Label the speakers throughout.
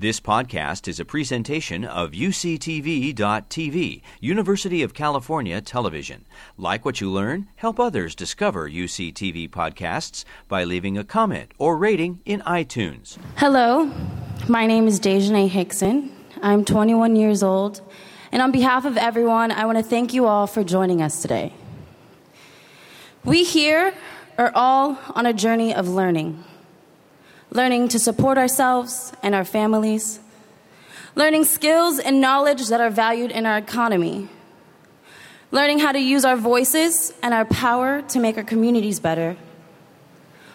Speaker 1: This podcast is a presentation of UCTV.tv, University of California Television. Like what you learn? Help others discover UCTV podcasts by leaving a comment or rating in iTunes.
Speaker 2: Hello, my name is Dejanay Hickson. I'm 21 years old, and on behalf of everyone, I want to thank you all for joining us today. We here are all on a journey of learning learning to support ourselves and our families, learning skills and knowledge that are valued in our economy, learning how to use our voices and our power to make our communities better,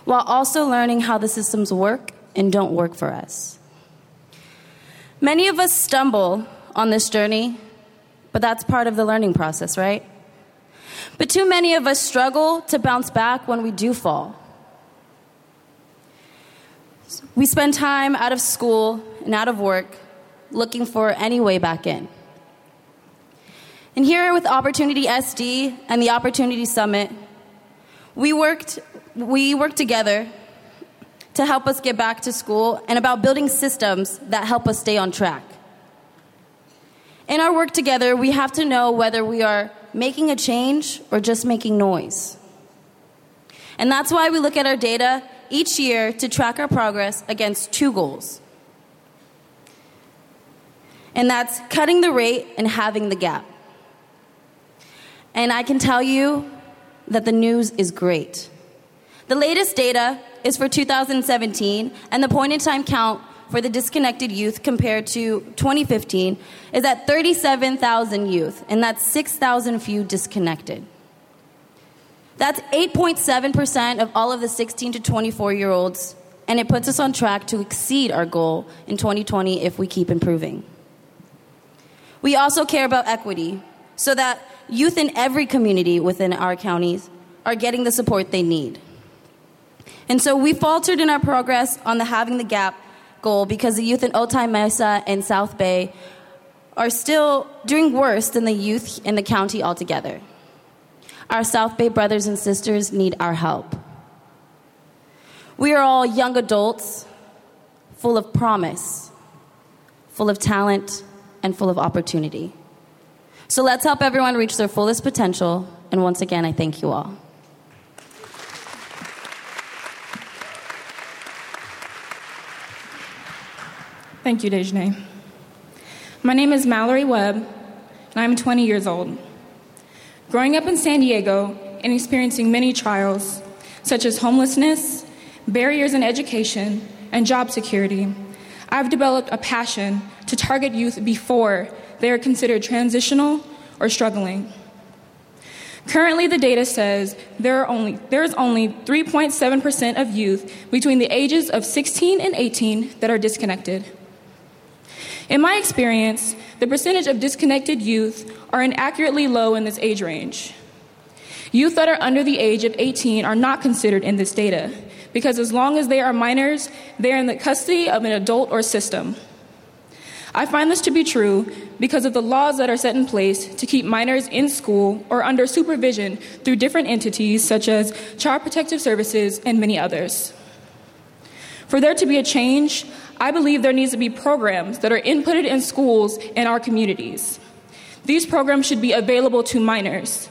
Speaker 2: while also learning how the systems work and don't work for us. Many of us stumble on this journey, but that's part of the learning process, right? But too many of us struggle to bounce back when we do fall. We spend time out of school and out of work looking for any way back in. And here with Opportunity SD and the Opportunity Summit, we worked, we worked together to help us get back to school and about building systems that help us stay on track. In our work together, we have to know whether we are making a change or just making noise. And that's why we look at our data each year to track our progress against two goals. And that's cutting the rate and halving the gap. And I can tell you that the news is great. The latest data is for 2017, and the point in time count for the disconnected youth compared to 2015 is at 37,000 youth, and that's 6,000 few disconnected. That's 8.7% of all of the 16 to 24 year olds, and it puts us on track to exceed our goal in 2020 if we keep improving. We also care about equity so that youth in every community within our counties are getting the support they need. And so we faltered in our progress on the Halving the Gap goal because the youth in Otay Mesa and South Bay are still doing worse than the youth in the county altogether. Our South Bay brothers and sisters need our help. We are all young adults full of promise, full of talent, and full of opportunity. So let's help everyone reach their fullest potential. And once again, I thank you all.
Speaker 3: Thank you, Dejanay. My name is Mallory Webb, and I'm 20 years old. Growing up in San Diego and experiencing many trials, such as homelessness, barriers in education, and job security, I've developed a passion to target youth before they are considered transitional or struggling. Currently, the data says there, only, there is only 3.7% of youth between the ages of 16 and 18 that are disconnected. In my experience, the percentage of disconnected youth are inaccurately low in this age range. Youth that are under the age of 18 are not considered in this data because as long as they are minors, they are in the custody of an adult or system. I find this to be true because of the laws that are set in place to keep minors in school or under supervision through different entities such as Child Protective Services and many others. For there to be a change, I believe there needs to be programs that are inputted in schools in our communities. These programs should be available to minors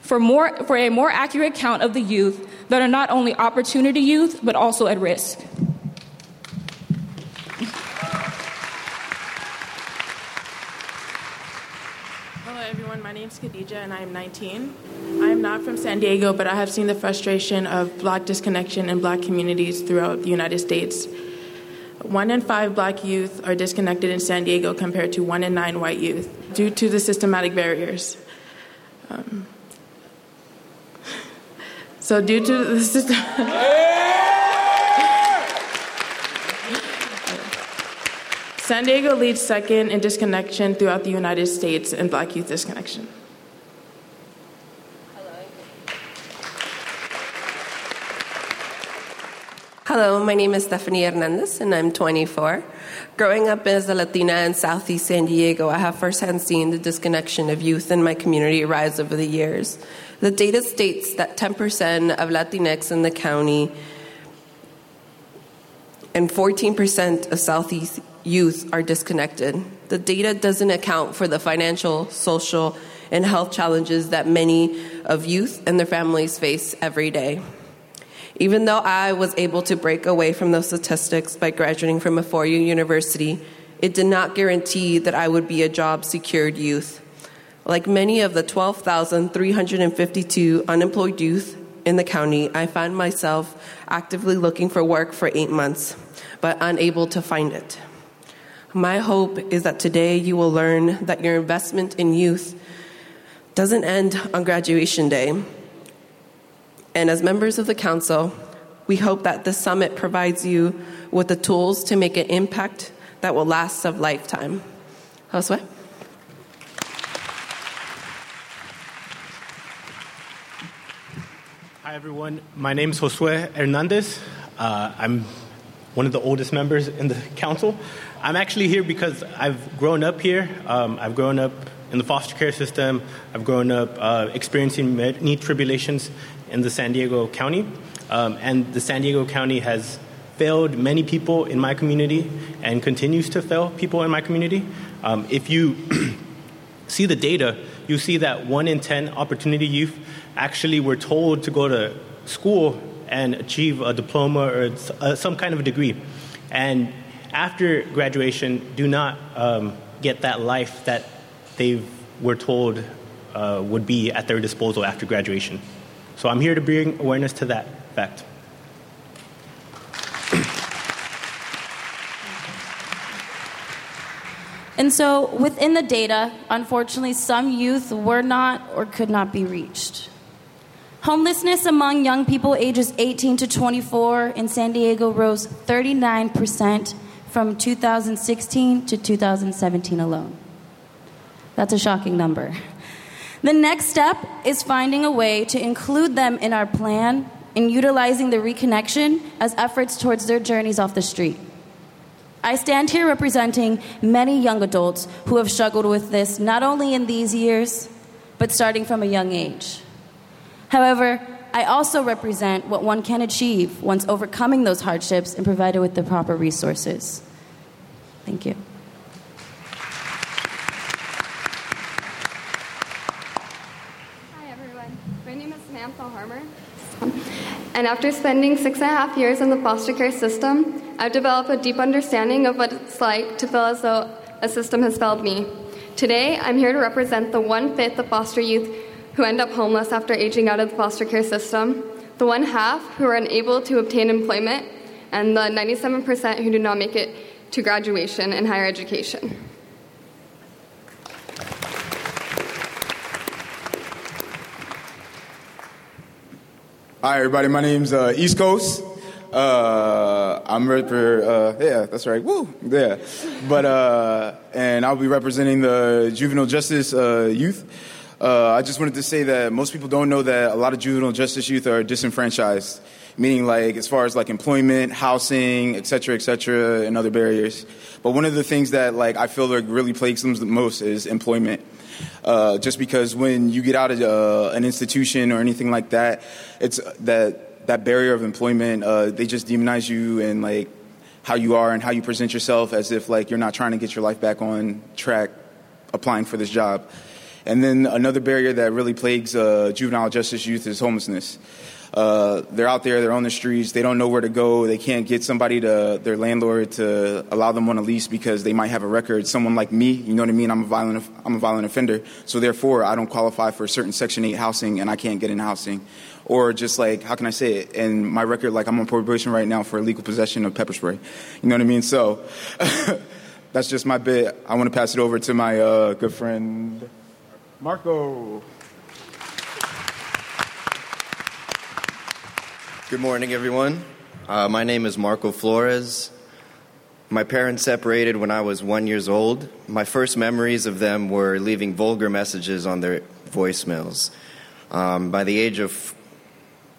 Speaker 3: for, more, for a more accurate count of the youth that are not only opportunity youth but also at risk.
Speaker 4: Hello, everyone. My name is Khadija, and I am 19. I am not from San Diego, but I have seen the frustration of black disconnection in black communities throughout the United States. One in five black youth are disconnected in San Diego compared to one in nine white youth due to the systematic barriers. Um, so, due to the system. San Diego leads second in disconnection throughout the United States in black youth disconnection.
Speaker 5: Hello, my name is Stephanie Hernandez, and I'm 24. Growing up as a Latina in Southeast San Diego, I have firsthand seen the disconnection of youth in my community rise over the years. The data states that 10% of Latinx in the county and 14% of Southeast youth are disconnected. The data doesn't account for the financial, social, and health challenges that many of youth and their families face every day. Even though I was able to break away from those statistics by graduating from a four year university, it did not guarantee that I would be a job secured youth. Like many of the 12,352 unemployed youth in the county, I found myself actively looking for work for eight months, but unable to find it. My hope is that today you will learn that your investment in youth doesn't end on graduation day. And as members of the council, we hope that this summit provides you with the tools to make an impact that will last a lifetime. Josue?
Speaker 6: Hi, everyone. My name is Josue Hernandez. Uh, I'm one of the oldest members in the council. I'm actually here because I've grown up here. Um, I've grown up in the foster care system. I've grown up uh, experiencing many tribulations in the San Diego County. Um, and the San Diego County has failed many people in my community and continues to fail people in my community. Um, if you see the data, you see that one in 10 opportunity youth actually were told to go to school and achieve a diploma or uh, some kind of a degree. And after graduation, do not um, get that life that they were told uh, would be at their disposal after graduation. So I'm here to bring awareness to that fact.
Speaker 2: And so, within the data, unfortunately, some youth were not or could not be reached. Homelessness among young people ages 18 to 24 in San Diego rose 39% from 2016 to 2017 alone. That's a shocking number. The next step is finding a way to include them in our plan in utilizing the reconnection as efforts towards their journeys off the street. I stand here representing many young adults who have struggled with this not only in these years, but starting from a young age. However, I also represent what one can achieve once overcoming those hardships and provided with the proper resources. Thank you.
Speaker 7: Hi, everyone. My name is Samantha Harmer. And after spending six and a half years in the foster care system, I've developed a deep understanding of what it's like to feel as though a system has failed me. Today, I'm here to represent the one fifth of foster youth who end up homeless after aging out of the foster care system, the one half who are unable to obtain employment, and the 97% who do not make it to graduation and higher education.
Speaker 8: Hi, everybody. My name's uh, East Coast. Uh, I'm rep- uh, yeah, that's right. Woo, yeah. But uh, and I'll be representing the juvenile justice uh, youth. Uh, I just wanted to say that most people don't know that a lot of juvenile justice youth are disenfranchised, meaning like as far as like employment, housing, et cetera, et cetera, and other barriers. But one of the things that like I feel like really plagues them the most is employment. Uh, just because when you get out of uh, an institution or anything like that, it's that that barrier of employment. Uh, they just demonize you and like how you are and how you present yourself as if like you're not trying to get your life back on track, applying for this job. And then another barrier that really plagues uh, juvenile justice youth is homelessness. Uh, they're out there, they're on the streets, they don't know where to go, they can't get somebody to their landlord to allow them on a lease because they might have a record. Someone like me, you know what I mean? I'm a violent, I'm a violent offender, so therefore I don't qualify for a certain Section 8 housing and I can't get in housing. Or just like, how can I say it? And my record, like I'm on probation right now for illegal possession of pepper spray. You know what I mean? So that's just my bit. I want to pass it over to my uh, good friend, Marco.
Speaker 9: Good morning, everyone. Uh, my name is Marco Flores. My parents separated when I was one years old. My first memories of them were leaving vulgar messages on their voicemails. Um, by the age of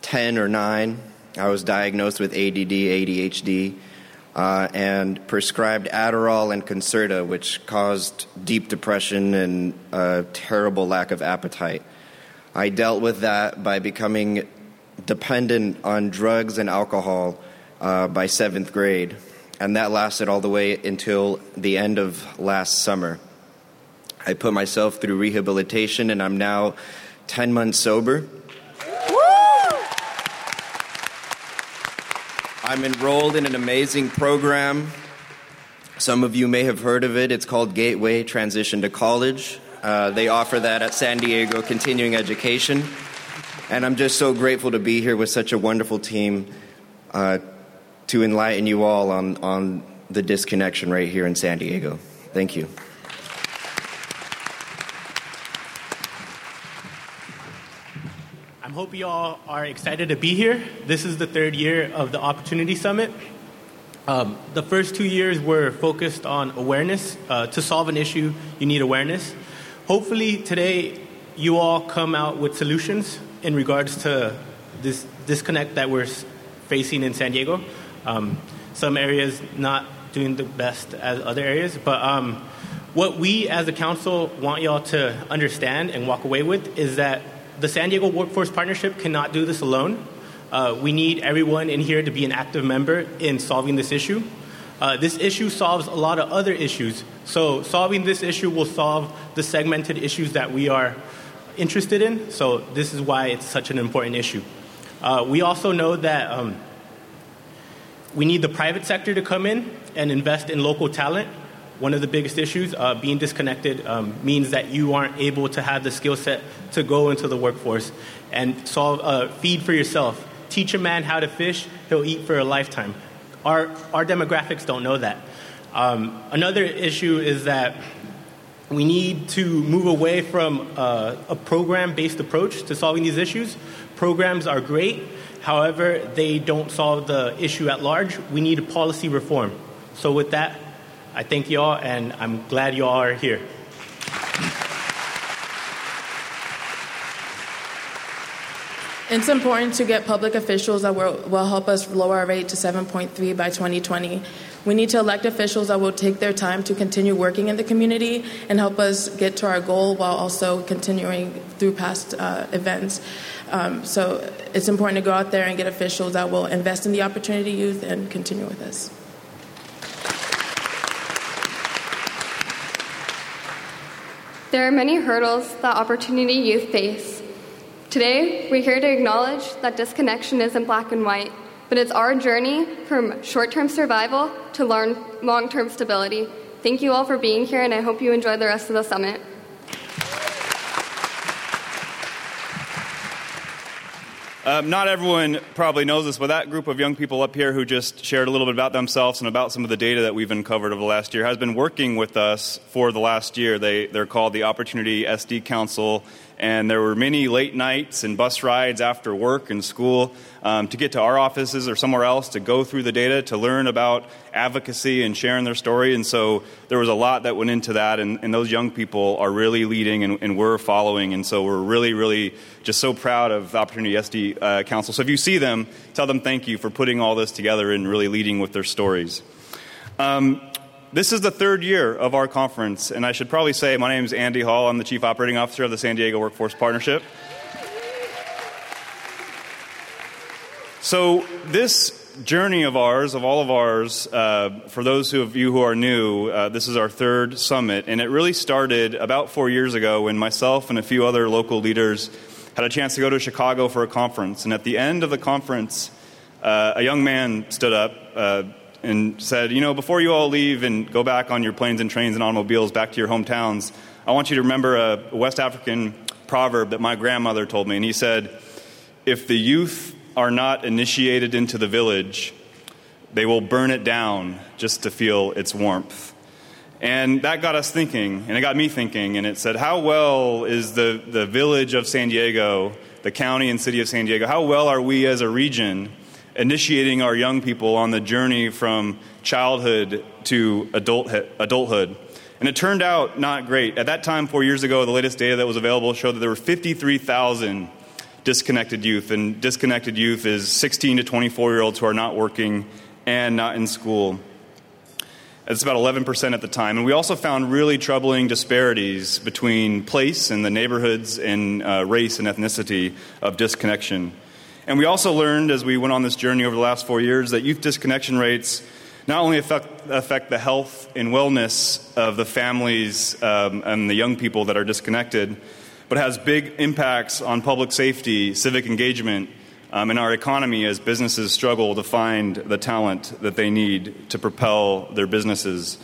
Speaker 9: 10 or 9, I was diagnosed with ADD, ADHD, uh, and prescribed Adderall and Concerta, which caused deep depression and a terrible lack of appetite. I dealt with that by becoming dependent on drugs and alcohol uh, by seventh grade, and that lasted all the way until the end of last summer. I put myself through rehabilitation, and I'm now 10 months sober. I'm enrolled in an amazing program. Some of you may have heard of it. It's called Gateway Transition to College. Uh, they offer that at San Diego Continuing Education. And I'm just so grateful to be here with such a wonderful team uh, to enlighten you all on, on the disconnection right here in San Diego. Thank you.
Speaker 6: I hope you all are excited to be here. This is the third year of the Opportunity Summit. Um, the first two years were focused on awareness. Uh, to solve an issue, you need awareness. Hopefully, today you all come out with solutions in regards to this disconnect that we're facing in San Diego. Um, some areas not doing the best as other areas, but um, what we as a council want y'all to understand and walk away with is that the San Diego Workforce Partnership cannot do this alone. Uh, we need everyone in here to be an active member in solving this issue. Uh, this issue solves a lot of other issues. So, solving this issue will solve the segmented issues that we are interested in. So, this is why it's such an important issue. Uh, we also know that um, we need the private sector to come in and invest in local talent. One of the biggest issues, uh, being disconnected, um, means that you aren't able to have the skill set to go into the workforce and solve, uh, feed for yourself. Teach a man how to fish, he'll eat for a lifetime. Our, our demographics don't know that. Um, another issue is that we need to move away from uh, a program based approach to solving these issues. Programs are great, however, they don't solve the issue at large. We need a policy reform. So, with that, I thank you all, and I'm glad you all are here.
Speaker 4: It's important to get public officials that will, will help us lower our rate to 7.3 by 2020. We need to elect officials that will take their time to continue working in the community and help us get to our goal while also continuing through past uh, events. Um, so it's important to go out there and get officials that will invest in the opportunity youth and continue with us.
Speaker 7: There are many hurdles that Opportunity Youth face. Today, we're here to acknowledge that disconnection isn't black and white, but it's our journey from short term survival to long term stability. Thank you all for being here, and I hope you enjoy the rest of the summit.
Speaker 10: Um, not everyone probably knows this, but that group of young people up here who just shared a little bit about themselves and about some of the data that we've uncovered over the last year has been working with us for the last year. They, they're called the Opportunity SD Council, and there were many late nights and bus rides after work and school um, to get to our offices or somewhere else to go through the data to learn about advocacy and sharing their story. And so there was a lot that went into that, and, and those young people are really leading and, and, we're following. And so we're really, really just so proud of the Opportunity SD uh, Council. So if you see them, tell them thank you for putting all this together and really leading with their stories. Um, this is the third year of our conference, and I should probably say my name is Andy Hall. I'm the Chief Operating Officer of the San Diego Workforce Partnership. So, this journey of ours, of all of ours, uh, for those of you who are new, uh, this is our third summit, and it really started about four years ago when myself and a few other local leaders had a chance to go to Chicago for a conference. And at the end of the conference, uh, a young man stood up uh, and said, You know, before you all leave and go back on your planes and trains and automobiles back to your hometowns, I want you to remember a West African proverb that my grandmother told me. And he said, If the youth are not initiated into the village, they will burn it down just to feel its warmth. And that got us thinking, and it got me thinking, and it said, How well is the, the village of San Diego, the county and city of San Diego, how well are we as a region? Initiating our young people on the journey from childhood to adulthood. And it turned out not great. At that time, four years ago, the latest data that was available showed that there were 53,000 disconnected youth. And disconnected youth is 16 to 24 year olds who are not working and not in school. It's about 11% at the time. And we also found really troubling disparities between place and the neighborhoods and uh, race and ethnicity of disconnection. And we also learned as we went on this journey over the last four years that youth disconnection rates not only affect, affect the health and wellness of the families um, and the young people that are disconnected, but has big impacts on public safety, civic engagement, um, and our economy as businesses struggle to find the talent that they need to propel their businesses.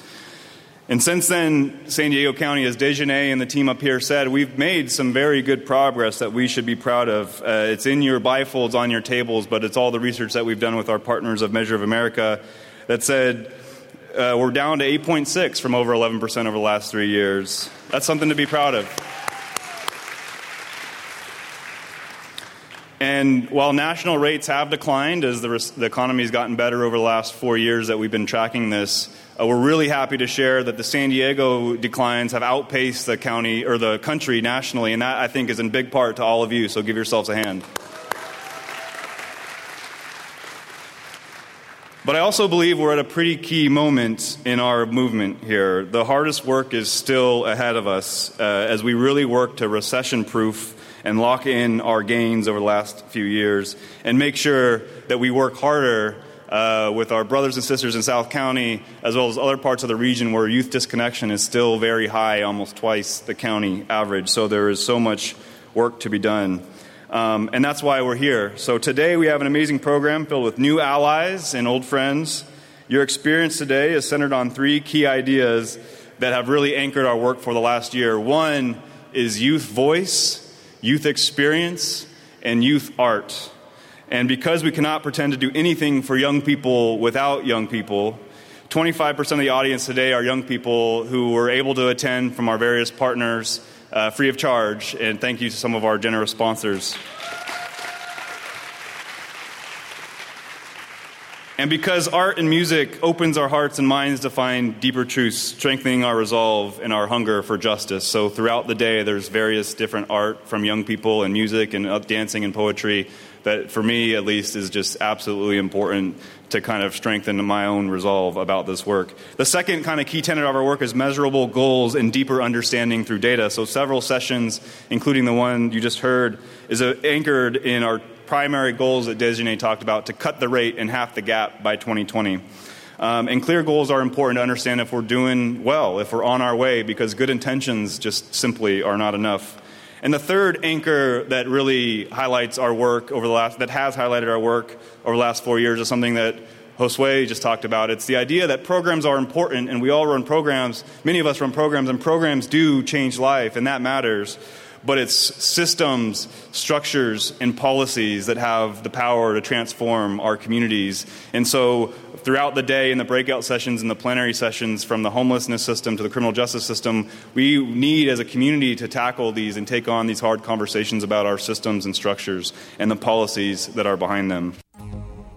Speaker 10: And since then, San Diego County, as Dejanay and the team up here said, we've made some very good progress that we should be proud of. Uh, it's in your bifolds on your tables, but it's all the research that we've done with our partners of Measure of America that said uh, we're down to 8.6 from over 11% over the last three years. That's something to be proud of. And while national rates have declined as the, the economy has gotten better over the last four years that we've been tracking this, uh, we're really happy to share that the San Diego declines have outpaced the county or the country nationally, and that I think is in big part to all of you. So give yourselves a hand. But I also believe we're at a pretty key moment in our movement here. The hardest work is still ahead of us uh, as we really work to recession proof and lock in our gains over the last few years and make sure that we work harder uh, with our brothers and sisters in South County, as well as other parts of the region where youth disconnection is still very high, almost twice the county average. So there is so much work to be done. Um, and that's why we're here. So today we have an amazing program filled with new allies and old friends. Your experience today is centered on three key ideas that have really anchored our work for the last year. One is youth voice, youth experience, and youth art. And because we cannot pretend to do anything for young people without young people, 25% of the audience today are young people who were able to attend from our various partners uh, free of charge. And thank you to some of our generous sponsors. And because art and music opens our hearts and minds to find deeper truths, strengthening our resolve and our hunger for justice. So throughout the day, there's various different art from young people and music and dancing and poetry that for me at least is just absolutely important to kind of strengthen my own resolve about this work. The second kind of key tenet of our work is measurable goals and deeper understanding through data. So several sessions, including the one you just heard, is anchored in our primary goals that Dejanay talked about to cut the rate in half the gap by 2020. Um, and clear goals are important to understand if we're doing well, if we're on our way, because good intentions just simply are not enough. And the third anchor that really highlights our work over the last, that has highlighted our work over the last four years is something that Josue just talked about. It's the idea that programs are important and we all run programs. Many of us run programs and programs do change life and that matters but it's systems, structures, and policies that have the power to transform our communities. And so, throughout the day in the breakout sessions and the plenary sessions, from the homelessness system to the criminal justice system, we need as a community to tackle these and take on these hard conversations about our systems and structures and the policies that are behind them.